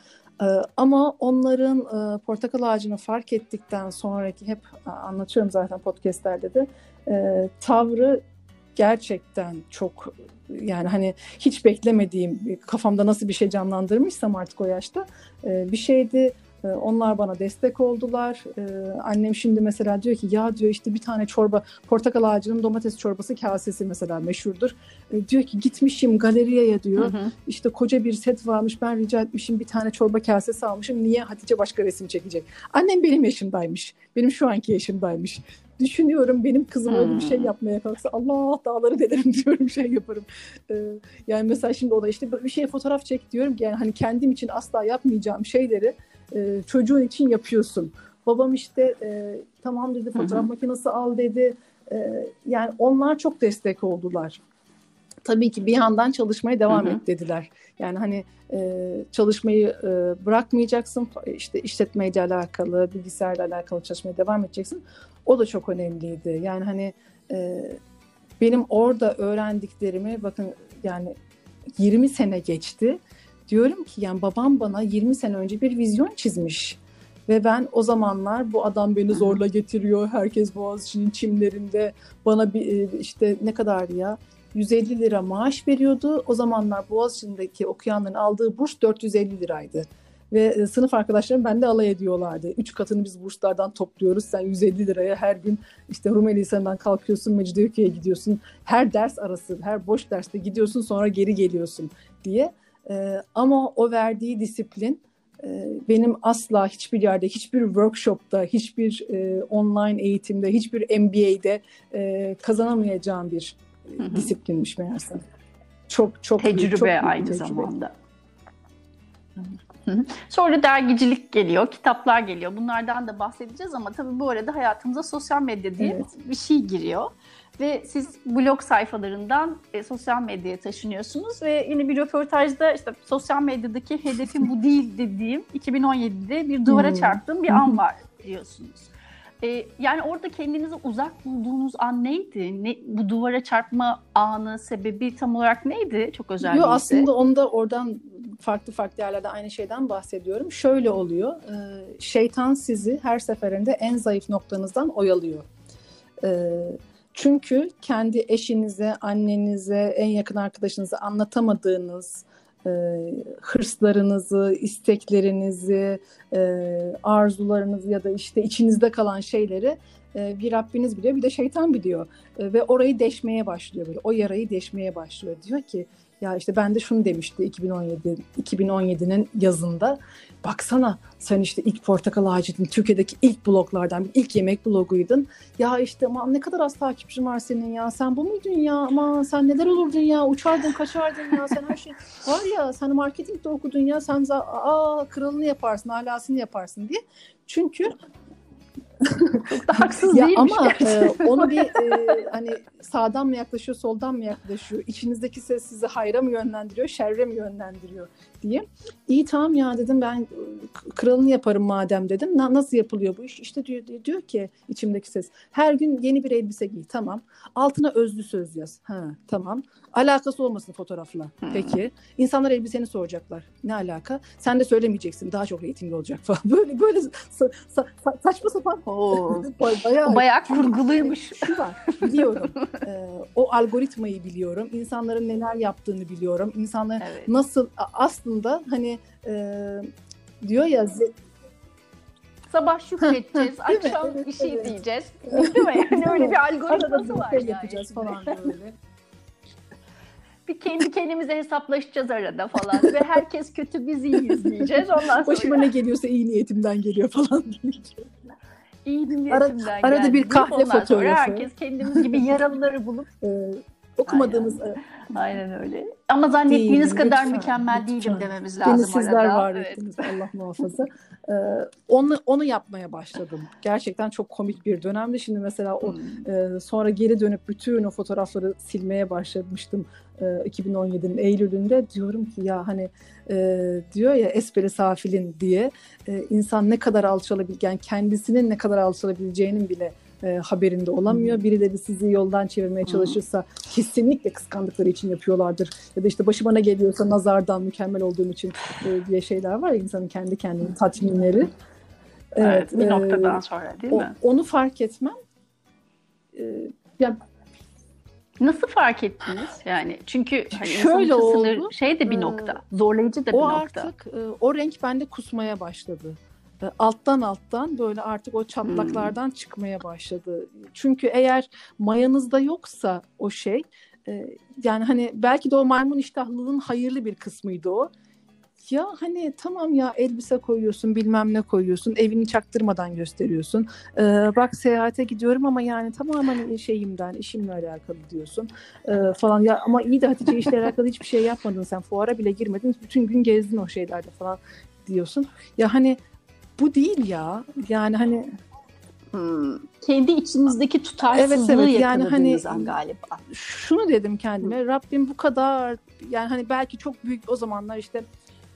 E, ama onların e, portakal ağacını fark ettikten sonraki hep anlatıyorum zaten podcastlerde de e, tavrı gerçekten çok yani hani hiç beklemediğim kafamda nasıl bir şey canlandırmışsam artık o yaşta e, bir şeydi onlar bana destek oldular. Ee, annem şimdi mesela diyor ki ya diyor işte bir tane çorba portakal ağacının domates çorbası kasesi mesela meşhurdur. Ee, diyor ki gitmişim galeriye diyor. Hı hı. İşte koca bir set varmış ben rica etmişim bir tane çorba kasesi almışım. Niye Hatice başka resim çekecek? Annem benim yaşımdaymış. Benim şu anki yaşımdaymış düşünüyorum benim kızım öyle bir şey hmm. yapmaya kalksa Allah dağları delerim *laughs* diyorum şey yaparım. Ee, yani mesela şimdi o da işte bir şey fotoğraf çek diyorum ki yani hani kendim için asla yapmayacağım şeyleri e, çocuğun için yapıyorsun. Babam işte e, tamam dedi fotoğraf makinesi al dedi. E, yani onlar çok destek oldular. Tabii ki bir yandan çalışmaya devam et dediler. Yani hani e, çalışmayı e, bırakmayacaksın. İşte işletmeyle alakalı, bilgisayarla alakalı çalışmaya devam edeceksin. O da çok önemliydi. Yani hani e, benim orada öğrendiklerimi bakın yani 20 sene geçti diyorum ki yani babam bana 20 sene önce bir vizyon çizmiş. Ve ben o zamanlar bu adam beni zorla getiriyor. Herkes Boğaziçi'nin çimlerinde bana bir e, işte ne kadar ya 150 lira maaş veriyordu. O zamanlar Boğaziçi'ndeki okuyanların aldığı burs 450 liraydı. Ve e, sınıf arkadaşlarım bende alay ediyorlardı. Üç katını biz burslardan topluyoruz. Sen 150 liraya her gün işte Rumeli Hisarı'ndan kalkıyorsun, Mecidiyeköy'e gidiyorsun. Her ders arası, her boş derste gidiyorsun sonra geri geliyorsun diye. Ee, ama o verdiği disiplin e, benim asla hiçbir yerde, hiçbir workshopta, hiçbir e, online eğitimde, hiçbir MBA'de e, kazanamayacağım bir hı hı. disiplinmiş meğerse. Çok çok tecrübe büyük, çok aynı tecrübe. zamanda. Sonra dergicilik geliyor, kitaplar geliyor. Bunlardan da bahsedeceğiz ama tabii bu arada hayatımıza sosyal medya diye evet. bir şey giriyor. Ve siz blog sayfalarından e, sosyal medyaya taşınıyorsunuz ve yine bir röportajda işte sosyal medyadaki hedefim bu değil dediğim 2017'de bir duvara hmm. çarptığım bir an *laughs* var diyorsunuz. E, yani orada kendinizi uzak bulduğunuz an neydi? Ne, bu duvara çarpma anı, sebebi tam olarak neydi? Çok özel Yok aslında onda oradan farklı farklı yerlerde aynı şeyden bahsediyorum. Şöyle oluyor, e, şeytan sizi her seferinde en zayıf noktanızdan oyalıyor. E, çünkü kendi eşinize, annenize, en yakın arkadaşınıza anlatamadığınız e, hırslarınızı, isteklerinizi, e, arzularınızı ya da işte içinizde kalan şeyleri e, bir Rabbiniz biliyor, bir de şeytan biliyor. E, ve orayı deşmeye başlıyor böyle. O yarayı deşmeye başlıyor. Diyor ki ya işte ben de şunu demişti 2017 2017'nin yazında. Baksana sen işte ilk portakal ağacıydın. Türkiye'deki ilk bloglardan, ilk yemek bloguydun. Ya işte aman ne kadar az takipçin var senin ya. Sen bu muydun ya? Aman sen neler olurdun ya? Uçardın, kaçardın ya. Sen her şey *laughs* var ya sen marketing de okudun ya. Sen aa kralını yaparsın, alasını yaparsın diye. Çünkü çok *laughs* da haksız ya değilmiş. Ama e, onu bir e, hani sağdan mı yaklaşıyor, soldan mı yaklaşıyor? İçinizdeki ses sizi hayra mı yönlendiriyor, şerre mi yönlendiriyor diye. İyi tamam ya dedim ben kralını yaparım madem dedim. Na, nasıl yapılıyor bu iş? İşte diyor, diyor ki içimdeki ses. Her gün yeni bir elbise giy tamam. Altına özlü söz yaz. Ha tamam. Alakası olmasın fotoğrafla. Hmm. Peki. İnsanlar elbiseni soracaklar. Ne alaka? Sen de söylemeyeceksin. Daha çok eğitimli olacak *laughs* falan. Böyle böyle sa, sa, saçma sapan. Oo. *laughs* bayağı, bayağı *laughs* kurguluymuş. Şu var. Biliyorum. ee, o algoritmayı biliyorum. İnsanların neler yaptığını biliyorum. İnsanların evet. nasıl aslında hani e, diyor ya sabah şükredeceğiz, akşam evet, bir şey evet. diyeceğiz. Değil mi? Yani öyle bir algoritması var. Şey yapacağız falan böyle bir kendi kendimize hesaplaşacağız arada falan ve herkes kötü biz iyiyiz diyeceğiz. Ondan sonra... Başıma ne geliyorsa iyi niyetimden geliyor falan diyeceğiz. İyi niyetimden Ara, Arada bir kahve fotoğrafı. herkes kendimiz gibi yaralıları bulup *laughs* ee, okumadığımız Aynen. Aynen öyle. Ama zannettiğiniz Değil, kadar lütfen, mükemmel lütfen. değilim dememiz lazım Beni sizler arada. var evet. ettiniz Allah muhafaza. Ee, onu onu yapmaya başladım. Gerçekten çok komik bir dönemdi. Şimdi mesela o hmm. e, sonra geri dönüp bütün o fotoğrafları silmeye başlamıştım. E, 2017'nin Eylül'ünde diyorum ki ya hani e, diyor ya Esperi Safil'in diye e, insan ne kadar alçalabileceğini, kendisinin ne kadar alçalabileceğinin bile e, haberinde olamıyor. Birileri sizi yoldan çevirmeye çalışırsa kesinlikle kıskandıkları için yapıyorlardır. Ya da işte başı bana geliyorsa nazardan mükemmel olduğum için e, diye şeyler var ya insanın kendi kendini tatminleri. Evet, evet bir noktadan e, sonra değil mi? Onu fark etmem. E, ya Nasıl fark ettiniz? Yani çünkü hani şöyle oldu. Sınır, şey de bir nokta, zorlayıcı da bir o nokta. O artık o renk bende kusmaya başladı. Alttan alttan böyle artık o çatlaklardan hmm. çıkmaya başladı. Çünkü eğer mayanızda yoksa o şey e, yani hani belki de o maymun iştahlılığın hayırlı bir kısmıydı o. Ya hani tamam ya elbise koyuyorsun bilmem ne koyuyorsun evini çaktırmadan gösteriyorsun. Ee, bak seyahate gidiyorum ama yani tamamen şeyimden işimle alakalı diyorsun ee, falan. Ya ama iyi de Hatice işle alakalı hiçbir şey yapmadın sen fuara bile girmedin bütün gün gezdin o şeylerde falan diyorsun. Ya hani bu değil ya. Yani hani Hmm. Kendi içinizdeki tutarsızlığı evet, evet. yani hani galiba. Şunu dedim kendime. Hmm. Rabbim bu kadar yani hani belki çok büyük o zamanlar işte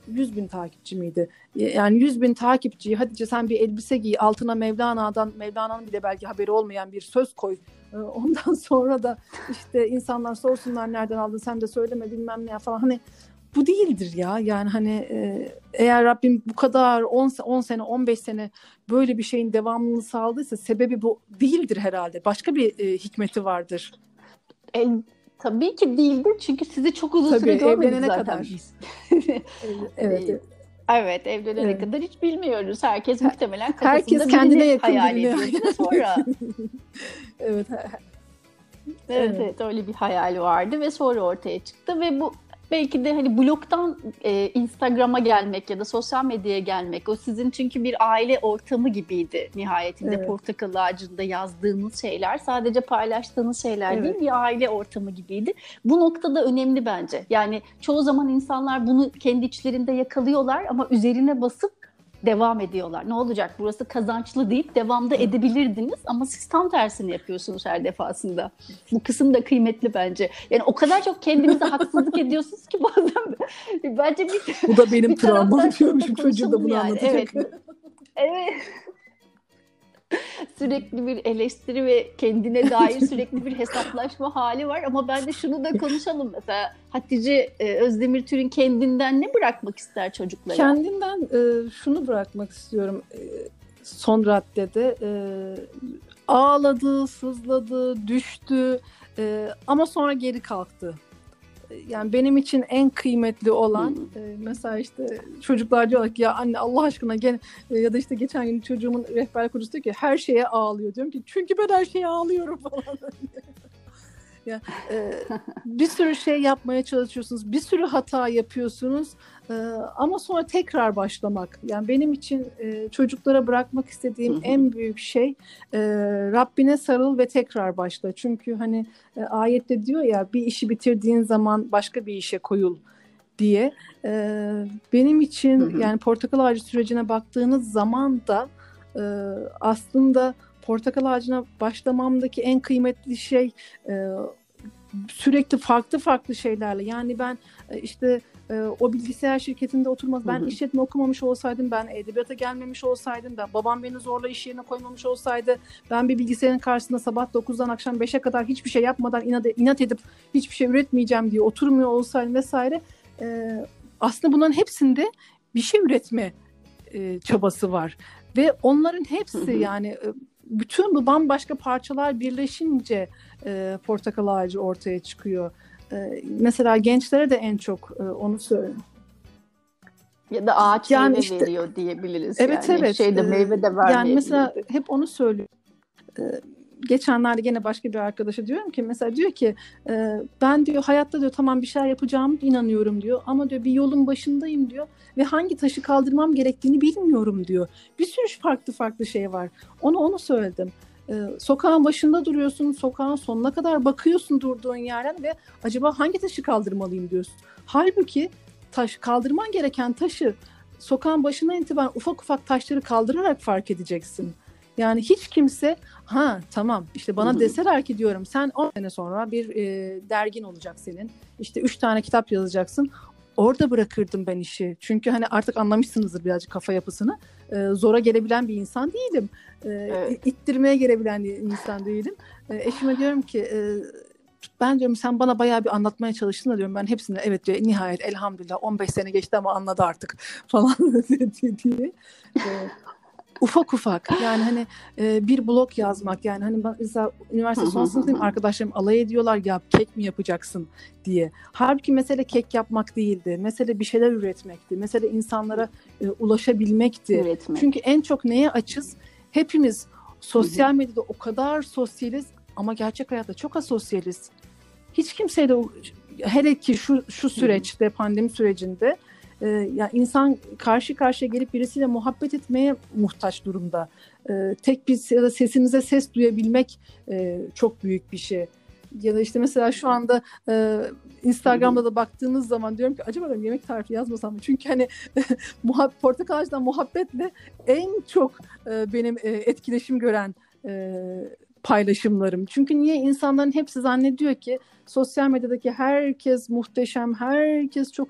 100 bin takipçi miydi? Yani 100 bin takipçiyi hadi sen bir elbise giy altına Mevlana'dan Mevlana'nın bile belki haberi olmayan bir söz koy. Ee, *laughs* ondan sonra da işte insanlar sorsunlar nereden aldın sen de söyleme bilmem ne falan. Hani bu değildir ya. Yani hani e, eğer Rabbim bu kadar 10, 10 sene 15 sene böyle bir şeyin devamını sağladıysa sebebi bu değildir herhalde. Başka bir e, hikmeti vardır. E, tabii ki değildir çünkü sizi çok uzun Tabii, süre görmedik zaten kadar. biz. *laughs* evet. evet. Evet evlenene Evet. kadar hiç bilmiyoruz. Herkes muhtemelen kafasında Herkes kendine yakın hayal ediyordu *laughs* sonra. evet. Evet, Evet. evet öyle bir hayal vardı ve sonra ortaya çıktı ve bu belki de hani blogdan e, Instagram'a gelmek ya da sosyal medyaya gelmek o sizin çünkü bir aile ortamı gibiydi nihayetinde Evet. portakal ağacında yazdığınız şeyler sadece paylaştığınız şeyler Evet. değil bir aile ortamı gibiydi. Bu noktada önemli bence. Yani çoğu zaman insanlar bunu kendi içlerinde yakalıyorlar ama üzerine basıp devam ediyorlar. Ne olacak? Burası kazançlı deyip devamda edebilirdiniz ama siz tam tersini yapıyorsunuz her defasında. Bu kısım da kıymetli bence. Yani o kadar çok kendinize haksızlık ediyorsunuz ki bazen bence bir Bu da benim travmam şunu diyormuş da çocuğum da bunu yani, anlatacak. evet. Evet. Sürekli bir eleştiri ve kendine dair sürekli bir hesaplaşma hali var ama ben de şunu da konuşalım mesela Hatice e, Özdemir Türün kendinden ne bırakmak ister çocuklara? Kendinden e, şunu bırakmak istiyorum e, son raddede. Ağladı, sızladı, düştü ama sonra geri kalktı. Yani benim için en kıymetli olan e, mesela işte çocuklar diyorlar ki ya anne Allah aşkına gel e, ya da işte geçen gün çocuğumun rehber kurucusu diyor ki her şeye ağlıyor. Diyorum ki çünkü ben her şeye ağlıyorum *laughs* falan. Ya, e, bir sürü şey yapmaya çalışıyorsunuz. Bir sürü hata yapıyorsunuz. Ee, ama sonra tekrar başlamak. Yani benim için e, çocuklara bırakmak istediğim en büyük şey e, Rabbine sarıl ve tekrar başla. Çünkü hani e, ayette diyor ya bir işi bitirdiğin zaman başka bir işe koyul diye. E, benim için yani portakal ağacı sürecine baktığınız zaman da e, aslında portakal ağacına başlamamdaki en kıymetli şey e, sürekli farklı farklı şeylerle yani ben e, işte e, o bilgisayar şirketinde oturmaz. Ben Hı hı. işletme okumamış olsaydım, ben edebiyata gelmemiş olsaydım, ben babam beni zorla iş yerine koymamış olsaydı, ben bir bilgisayarın karşısında sabah 9'dan akşam 5'e kadar hiçbir şey yapmadan inat, inat edip hiçbir şey üretmeyeceğim diye oturmuyor olsaydım vesaire. e, aslında bunların hepsinde bir şey üretme e, çabası var ve onların hepsi Hı hı. yani e, bütün bu bambaşka parçalar birleşince e, portakal ağacı ortaya çıkıyor. E, mesela gençlere de en çok e, onu söylüyorum. Ya da ağaç Yani meyve işte- veriyor diyebiliriz. Evet yani. evet. Şeyde meyve de vermeyebilir. Yani mesela hep onu söylüyorum. Ee, geçenlerde gene başka bir arkadaşa diyorum ki mesela diyor ki e, ben diyor hayatta diyor tamam bir şeyler yapacağım inanıyorum diyor ama diyor bir yolun başındayım diyor ve hangi taşı kaldırmam gerektiğini bilmiyorum diyor. Bir sürü farklı farklı şey var. Onu onu söyledim. Ee, sokağın başında duruyorsun, sokağın sonuna kadar bakıyorsun durduğun yerden ve acaba hangi taşı kaldırmalıyım diyorsun. Halbuki taş kaldırman gereken taşı sokağın başına itibaren ufak ufak taşları kaldırarak fark edeceksin. Yani hiç kimse ha tamam işte bana deseler ki diyorum sen 10 sene sonra bir e, dergin olacak senin. İşte 3 tane kitap yazacaksın. Orada bırakırdım ben işi. Çünkü hani artık anlamışsınızdır birazcık kafa yapısını. E, zora gelebilen bir insan değilim. E, Evet. ittirmeye gelebilen bir insan değilim. E, eşime diyorum ki e, ben diyorum sen bana bayağı bir anlatmaya çalıştın da diyorum ben hepsine evet diyor nihayet elhamdülillah 15 sene geçti ama anladı artık falan *laughs* diye. E, ufak ufak yani hani e, bir blog yazmak yani hani ben mesela üniversite son sınıftayım arkadaşlarım alay ediyorlar ya kek mi yapacaksın diye. Halbuki mesele kek yapmak değildi. Mesele bir şeyler üretmekti. Mesele insanlara e, ulaşabilmekti. üretmek. Çünkü en çok neye açız? Hepimiz sosyal medyada o kadar sosyaliz ama gerçek hayatta çok asosyaliz. Hiç kimseyle hele ki şu şu süreçte pandemi sürecinde e, ya insan karşı karşıya gelip birisiyle muhabbet etmeye muhtaç durumda. E, tek bir ya da sesinize ses duyabilmek e, çok büyük bir şey. Ya da işte mesela şu anda e, Instagram'da da baktığınız zaman diyorum ki acaba ben yemek tarifi yazmasam mı? Çünkü hani *laughs* portakal ağacından muhabbetle en çok e, benim e, etkileşim gören e, paylaşımlarım. Çünkü niye insanların hepsi zannediyor ki sosyal medyadaki herkes muhteşem, herkes çok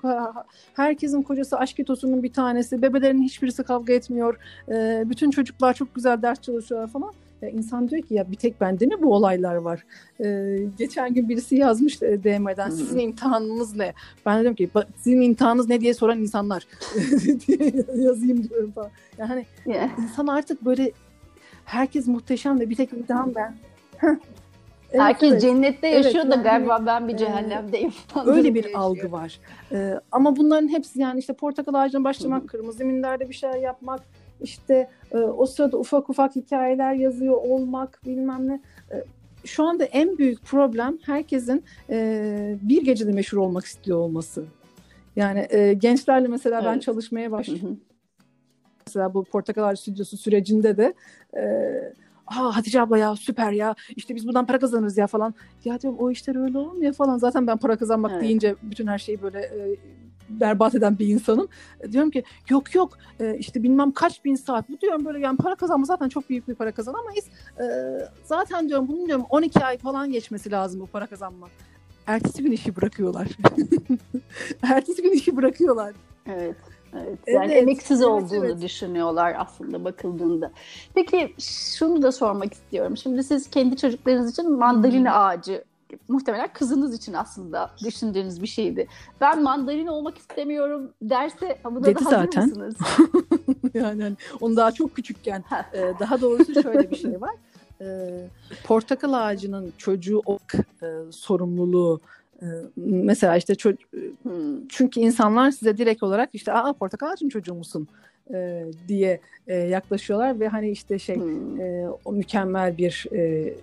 herkesin kocası aşk etosunun bir tanesi, bebelerin hiçbirisi kavga etmiyor, e, bütün çocuklar çok güzel ders çalışıyorlar falan. Ya insan diyor ki ya bir tek bende mi bu olaylar var? Ee, geçen gün birisi yazmış e, DM'den sizin imtihanınız ne? Ben dedim ki sizin imtihanınız ne diye soran insanlar diye *laughs* yazayım diyorum falan. Yani hani yeah. insan artık böyle herkes muhteşem de bir tek imtihan ben. *laughs* Evet, Herkes evet. cennette yaşıyor evet, da galiba yani, ben bir e, cehennemdeyim. *laughs* Falan öyle bir yaşıyor. algı var. Ee, ama bunların hepsi yani işte portakal ağacına başlamak, Hı. kırmızı minderde bir şey yapmak, işte e, o sırada ufak ufak hikayeler yazıyor olmak bilmem ne. E, şu anda en büyük problem herkesin e, bir gecede meşhur olmak istiyor olması. Yani e, gençlerle mesela evet. ben çalışmaya başladım. Mesela bu Portakal Ağacı Stüdyosu sürecinde de e, Aa Hatice abla ya süper ya işte biz buradan para kazanırız ya falan. Ya diyorum o işler öyle olmuyor falan. Zaten ben para kazanmak evet. deyince bütün her şeyi böyle e, berbat eden bir insanım. Diyorum ki yok yok e, işte bilmem kaç bin saat. Bu diyorum böyle yani para kazanma zaten çok büyük bir para kazanamayız. E, zaten diyorum bunun diyorum 12 ay falan geçmesi lazım bu para kazanma. Ertesi gün işi bırakıyorlar. *laughs* Ertesi gün işi bırakıyorlar. Evet. Evet, yani evet, emeksiz evet, olduğunu evet. düşünüyorlar aslında bakıldığında. Peki şunu da sormak istiyorum. Şimdi siz kendi çocuklarınız için mandalina hmm. ağacı muhtemelen kızınız için aslında düşündüğünüz bir şeydi. Ben mandalina olmak istemiyorum derse buna Dedi da zaten. mısınız? *laughs* yani hani onu daha çok küçükken e, daha doğrusu şöyle bir şey *laughs* var. E, portakal ağacının çocuğu ok e, sorumluluğu mesela işte hmm. çünkü insanlar size direkt olarak işte aa portakal ağacın çocuğu musun e, diye e, yaklaşıyorlar ve hani işte şey hmm. e, o mükemmel bir e,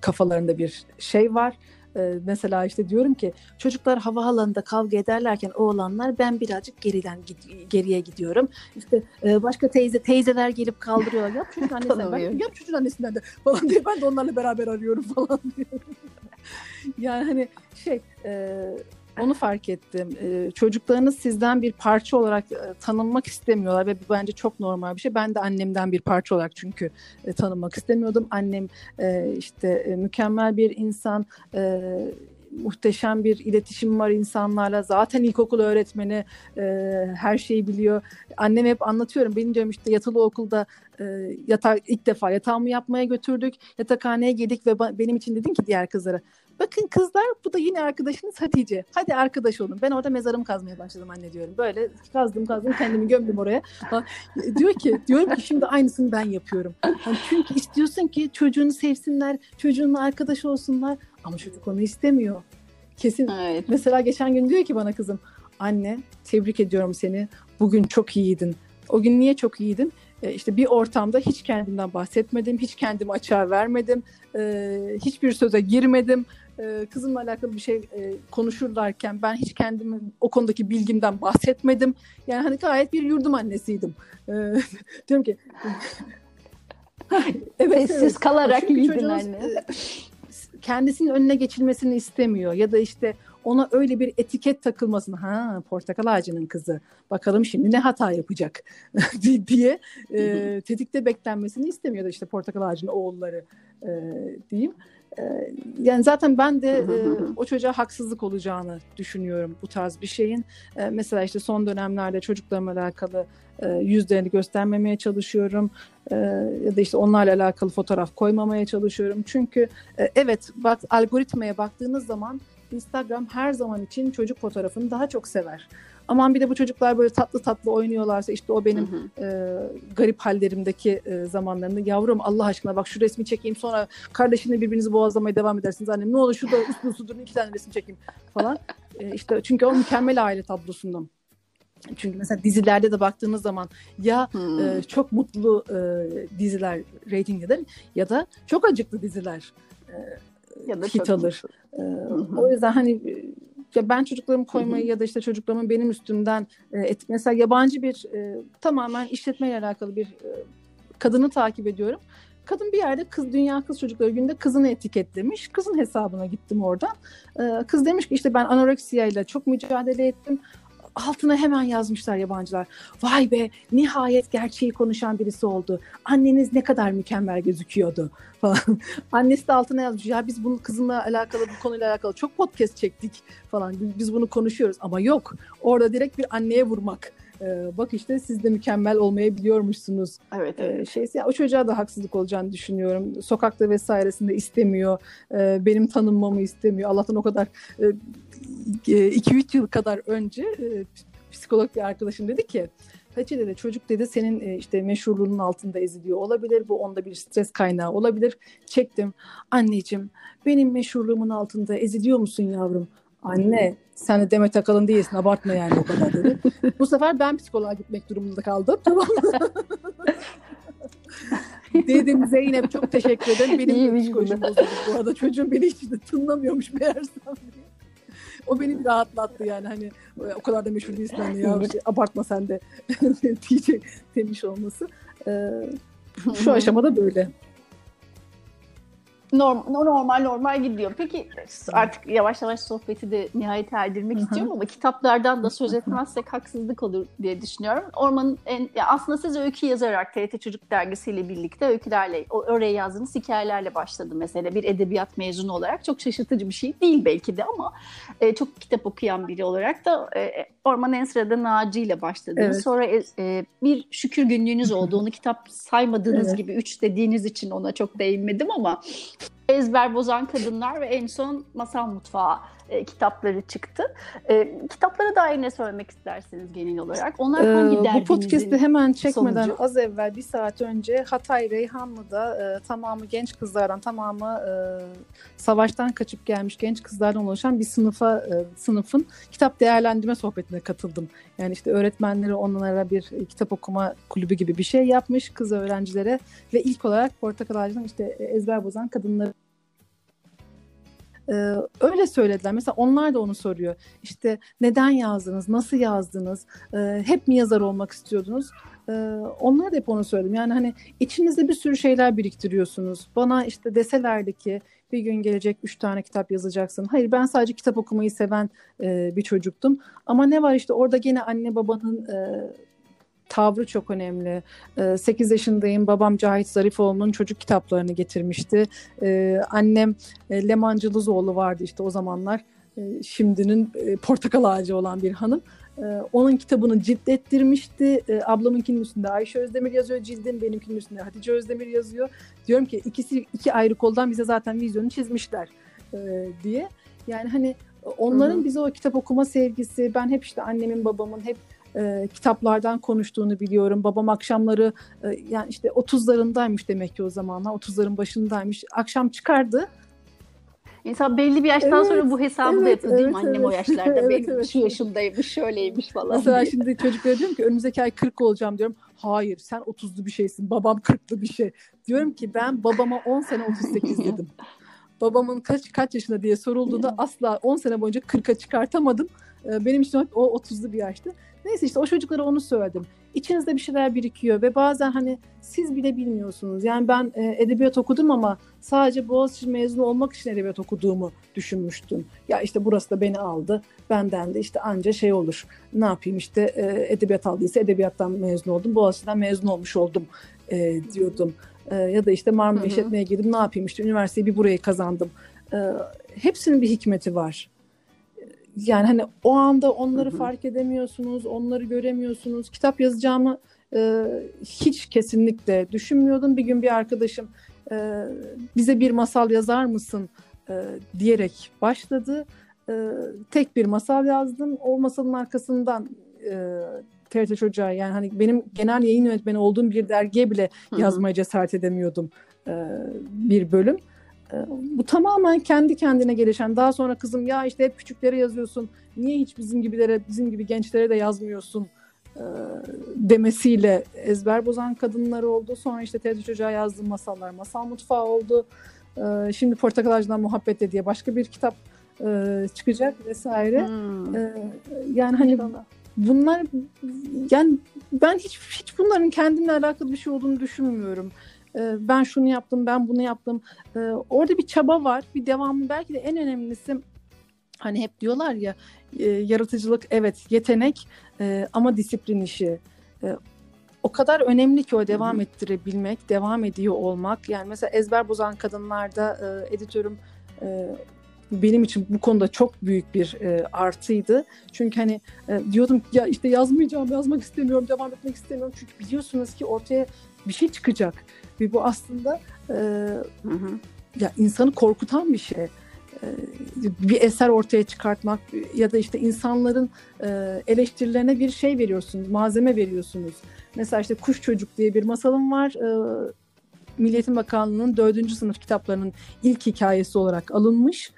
kafalarında bir şey var. Ee, mesela işte diyorum ki çocuklar havaalanında kavga ederlerken oğlanlar ben birazcık geriden geriye gidiyorum. İşte e, başka teyze teyzeler gelip kaldırıyorlar. Yap çocuk annesinden ben yap çocuk annesinden de falan diye ben de onlarla beraber arıyorum falan diyorum. *laughs* yani hani şey e, onu fark ettim. Ee, çocuklarınız sizden bir parça olarak e, tanınmak istemiyorlar ve bu bence çok normal bir şey. Ben de annemden bir parça olarak çünkü e, tanınmak istemiyordum. Annem e, işte e, mükemmel bir insan, e, muhteşem bir iletişim var insanlarla. Zaten ilkokul öğretmeni e, her şeyi biliyor. Annem hep anlatıyorum. Benim diyorum işte yatılı okulda e, yatak ilk defa yatağımı yapmaya götürdük. Yatakhaneye girdik ve benim için dedim ki diğer kızlara Bakın kızlar bu da yine arkadaşınız Hatice. Hadi arkadaş olun. Ben orada mezarımı kazmaya başladım anne diyorum. Böyle kazdım kazdım kendimi gömdüm oraya. diyor ki diyorum ki şimdi aynısını ben yapıyorum. Yani çünkü istiyorsun ki çocuğunu sevsinler, çocuğunla arkadaş olsunlar ama çocuk onu istemiyor. Kesin. Evet. Mesela geçen gün diyor ki bana kızım anne tebrik ediyorum seni. Bugün çok iyiydin. O gün niye çok iyiydin? E, işte bir ortamda hiç kendimden bahsetmedim, hiç kendimi açığa vermedim, e, hiçbir söze girmedim e, kızımla alakalı bir şey e, konuşurlarken ben hiç kendimi o konudaki bilgimden bahsetmedim. Yani hani gayet bir yurdum annesiydim. E, *laughs* diyorum ki evet, Sessiz evet. kalarak iyiydin anne. Kendisinin önüne geçilmesini istemiyor ya da işte ona öyle bir etiket takılmasını ha portakal ağacının kızı bakalım şimdi ne hata yapacak *laughs* diye e, tetikte beklenmesini istemiyor da işte portakal ağacının oğulları e, diyeyim. Ee, yani zaten ben de e, o çocuğa haksızlık olacağını düşünüyorum bu tarz bir şeyin. E, mesela işte son dönemlerde çocuklarımla alakalı e, yüzlerini göstermemeye çalışıyorum. E, ya da işte onlarla alakalı fotoğraf koymamaya çalışıyorum. Çünkü e, evet bak algoritmaya baktığınız zaman Instagram her zaman için çocuk fotoğrafını daha çok sever. Aman bir de bu çocuklar böyle tatlı tatlı oynuyorlarsa işte o benim hı hı. E, garip hallerimdeki e, zamanlarında yavrum Allah aşkına bak şu resmi çekeyim sonra kardeşinle birbirinizi boğazlamaya devam edersiniz annem ne olur şurada uslu uslu durun iki tane resim çekeyim falan. E, işte çünkü o mükemmel aile tablosundan. Çünkü mesela dizilerde de baktığınız zaman ya hmm. e, çok mutlu e, diziler rating eder ya da çok acıklı diziler e, ya da hit alır. E, o yüzden hani ya ben çocuklarımı koymayı hı hı. ya da işte çocuklarımın benim üstümden e, et, mesela yabancı bir e, tamamen işletmeyle alakalı bir e, kadını takip ediyorum. Kadın bir yerde kız Dünya Kız Çocukları Günü'nde kızını etiketlemiş. Kızın hesabına gittim oradan. Ee, kız demiş ki işte ben anoreksiya ile çok mücadele ettim altına hemen yazmışlar yabancılar. Vay be nihayet gerçeği konuşan birisi oldu. Anneniz ne kadar mükemmel gözüküyordu *laughs* falan. Annesi de altına yazmış. Ya biz bunu kızımla alakalı bu konuyla alakalı çok podcast çektik falan. Biz bunu konuşuyoruz ama yok. Orada direkt bir anneye vurmak E, bak işte siz de mükemmel olmayabiliyormuşsunuz. Evet. evet. E, şeysi, o çocuğa da haksızlık olacağını düşünüyorum. Sokakta vesairesinde istemiyor. E, benim tanınmamı istemiyor. Allah'tan o kadar 2-3 e, yıl kadar önce e, psikolog bir arkadaşım dedi ki Hacı dedi çocuk dedi senin e, işte meşhurluğunun altında eziliyor olabilir. Bu onda bir stres kaynağı olabilir. Çektim. Anneciğim benim meşhurluğumun altında eziliyor musun yavrum? Anne sen de Demet Akalın değilsin abartma yani o kadar dedi. Bu sefer ben psikoloğa gitmek durumunda kaldım. Tamam *laughs* Dedim Zeynep çok teşekkür ederim. Benim de psikolojim bozuldu bu arada. Çocuğum beni hiç de tınlamıyormuş meğersem diye. O beni bir rahatlattı yani hani o kadar da meşhur değilsin anne ya şey, abartma sen de *laughs* diyecek demiş olması. Ee, *laughs* şu aşamada böyle normal normal normal gidiyor. Peki artık yavaş yavaş sohbeti de nihayet erdirmek istiyorum ama kitaplardan da söz etmezsek haksızlık olur diye düşünüyorum. Orman'ın en, ya aslında siz öykü yazarak TRT Çocuk Dergisi'yle birlikte öykülerle, oraya yazdığınız hikayelerle başladı mesela bir edebiyat mezunu olarak. Çok şaşırtıcı bir şey değil belki de ama e, çok kitap okuyan biri olarak da e, Orman en sırada Naci ile başladınız. Evet. Sonra e, e bir şükür günlüğünüz olduğunu kitap saymadığınız evet. gibi üç dediğiniz için ona çok değinmedim ama ezber bozan kadınlar ve en son masal mutfağı e, kitapları çıktı. E, kitaplara dair ne söylemek istersiniz genel olarak? Onlar ee, hangi derdinizin Bu podcast'i hemen çekmeden sonucu? az evvel bir saat önce Hatay Reyhanlı'da e, tamamı genç kızlardan tamamı e, savaştan kaçıp gelmiş genç kızlardan oluşan bir sınıfa e, sınıfın kitap değerlendirme sohbetine katıldım. Yani işte öğretmenleri onlara bir kitap okuma kulübü gibi bir şey yapmış kız öğrencilere ve ilk olarak Portakal Ağacı'nın işte ezber bozan kadınları ee, öyle söylediler. Mesela onlar da onu soruyor. İşte neden yazdınız? Nasıl yazdınız? Ee, hep mi yazar olmak istiyordunuz? Ee, onlar da hep onu söyledim. Yani hani içinizde bir sürü şeyler biriktiriyorsunuz. Bana işte deselerdi ki bir gün gelecek üç tane kitap yazacaksın. Hayır ben sadece kitap okumayı seven e, bir çocuktum. Ama ne var işte orada gene anne babanın e, tavrı çok önemli. 8 ee, yaşındayım. Babam Cahit Zarifoğlu'nun çocuk kitaplarını getirmişti. Ee, annem e, Leman Cılızoğlu vardı işte o zamanlar. Ee, şimdinin e, portakal ağacı olan bir hanım. Onun kitabını ciltlettirmişti. Ablamınkinin üstünde Ayşe Özdemir yazıyor cildin. Benimkinin üstünde Hatice Özdemir yazıyor. Diyorum ki ikisi iki ayrı koldan bize zaten vizyonu çizmişler diye. Yani hani onların bize o kitap okuma sevgisi, ben hep işte annemin babamın hep e, kitaplardan konuştuğunu biliyorum. Babam akşamları e, yani işte 30'larındaymış demek ki o zamanlar. 30'ların başındaymış. Akşam çıkardı. İnsan belli bir yaştan evet, sonra bu hesabı evet, da yapıyor değil mi? Annem evet. o yaşlarda *laughs* evet, benim evet. şu yaşımdaymış, şöyleymiş falan. Mesela diye. şimdi çocuklara diyorum ki önümüzdeki ay 40 olacağım diyorum. Hayır sen 30'lu bir şeysin. Babam 40'lı bir şey. Diyorum ki ben babama 10 sene 38 dedim. Babamın kaç kaç yaşında diye sorulduğunda asla 10 sene boyunca 40'a çıkartamadım. Ee, benim için o 30'lu bir yaştı. Neyse işte o çocuklara onu söyledim. İçinizde bir şeyler birikiyor ve bazen hani siz bile bilmiyorsunuz. Yani ben e, edebiyat okudum ama sadece Boğaziçi mezunu olmak için edebiyat okuduğumu düşünmüştüm. Ya işte burası da beni aldı. Benden de işte anca şey olur. Ne yapayım işte e, edebiyat aldıysa edebiyattan mezun oldum. Boğaziçi'den mezun olmuş oldum e, diyordum. E, ya da işte Marmara İşletme'ye girdim ne yapayım işte üniversiteyi bir burayı kazandım. E, hepsinin bir hikmeti var yani hani o anda onları fark edemiyorsunuz, onları göremiyorsunuz. Kitap yazacağımı e, hiç kesinlikle düşünmüyordum. Bir gün bir arkadaşım e, bize bir masal yazar mısın e, diyerek başladı. E, tek bir masal yazdım. O masalın arkasından e, TRT Çocuğa yani hani benim genel yayın yönetmeni olduğum bir dergiye bile yazmaya cesaret edemiyordum e, bir bölüm. Ee, bu tamamen kendi kendine gelişen. Daha sonra kızım ya işte hep küçüklere yazıyorsun. Niye hiç bizim gibilere, bizim gibi gençlere de yazmıyorsun e, demesiyle ezber bozan kadınlar oldu. Sonra işte teyze çocuğa yazdığım masallar masal mutfağı oldu. E, şimdi Portakal Ağacı'ndan Muhabbet diye başka bir kitap e, çıkacak vesaire. Hmm. yani hani bunlar yani ben hiç hiç bunların kendimle alakalı bir şey olduğunu düşünmüyorum. Ee, ben şunu yaptım, ben bunu yaptım. Ee, orada bir çaba var, bir devamı. Belki de en önemlisi hani hep diyorlar ya e, yaratıcılık evet yetenek e, ama disiplin işi. E, o kadar önemli ki o devam ettirebilmek, devam ediyor olmak. Yani mesela ezber bozan kadınlarda editörüm benim için bu konuda çok büyük bir e, artıydı. Çünkü hani e, diyordum ya işte yazmayacağım, yazmak istemiyorum, devam etmek istemiyorum. Çünkü biliyorsunuz ki ortaya bir şey çıkacak. Ve bu aslında e, hı hı. ya insanı korkutan bir şey. Bir eser ortaya çıkartmak ya da işte insanların eleştirilerine bir şey veriyorsunuz, malzeme veriyorsunuz. Mesela işte Kuş Çocuk diye bir masalım var. Milliyetin Bakanlığı'nın dördüncü sınıf kitaplarının ilk hikayesi olarak alınmış.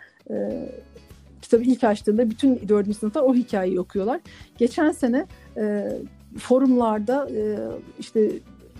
Kitabı ilk açtığında bütün dördüncü sınıflar o hikayeyi okuyorlar. Geçen sene forumlarda işte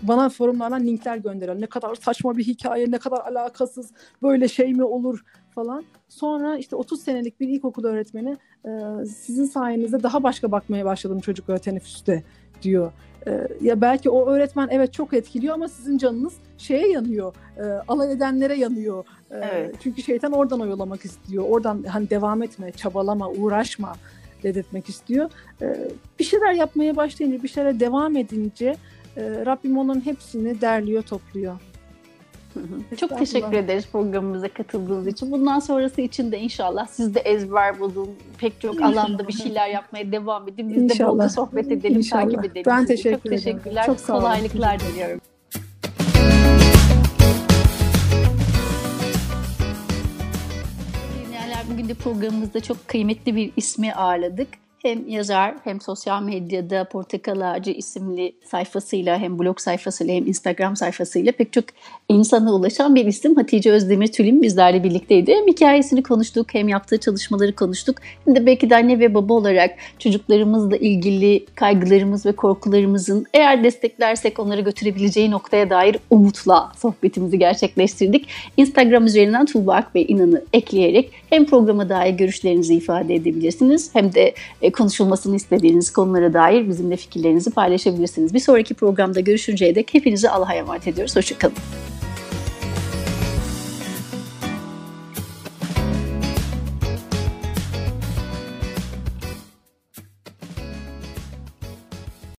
bana forumlardan linkler gönderen ne kadar saçma bir hikaye, ne kadar alakasız, böyle şey mi olur falan. Sonra işte 30 senelik bir ilkokul öğretmeni e, sizin sayenizde daha başka bakmaya başladım çocuklara teneffüste diyor. E, ya belki o öğretmen evet çok etkiliyor ama sizin canınız şeye yanıyor, e, alay edenlere yanıyor. E, evet. Çünkü şeytan oradan oyalamak istiyor. Oradan hani devam etme, çabalama, uğraşma dedirtmek istiyor. E, bir şeyler yapmaya başlayınca, bir şeylere devam edince Rabbim onun hepsini derliyor, topluyor. Çok teşekkür ederiz programımıza katıldığınız için. Bundan sonrası için de inşallah siz de ezber bulun. Pek çok inşallah. alanda bir şeyler yapmaya devam edin. Biz inşallah. de bolca sohbet edelim, inşallah. takip edelim. Ben teşekkür Çok teşekkürler. Çok sağ olun. Kolaylıklar diliyorum. Bugün de programımızda çok kıymetli bir ismi ağırladık hem yazar hem sosyal medyada Portakal Ağacı isimli sayfasıyla hem blog sayfasıyla hem Instagram sayfasıyla pek çok insana ulaşan bir isim Hatice Özdemir Tülin bizlerle birlikteydi. Hem hikayesini konuştuk hem yaptığı çalışmaları konuştuk. Hem de belki de anne ve baba olarak çocuklarımızla ilgili kaygılarımız ve korkularımızın eğer desteklersek onları götürebileceği noktaya dair umutla sohbetimizi gerçekleştirdik. Instagram üzerinden Tuğba Akbey İnan'ı ekleyerek hem programa dair görüşlerinizi ifade edebilirsiniz hem de e, konuşulmasını istediğiniz konulara dair bizimle fikirlerinizi paylaşabilirsiniz. Bir sonraki programda görüşünceye dek hepinizi Allah'a emanet ediyoruz. Hoşçakalın.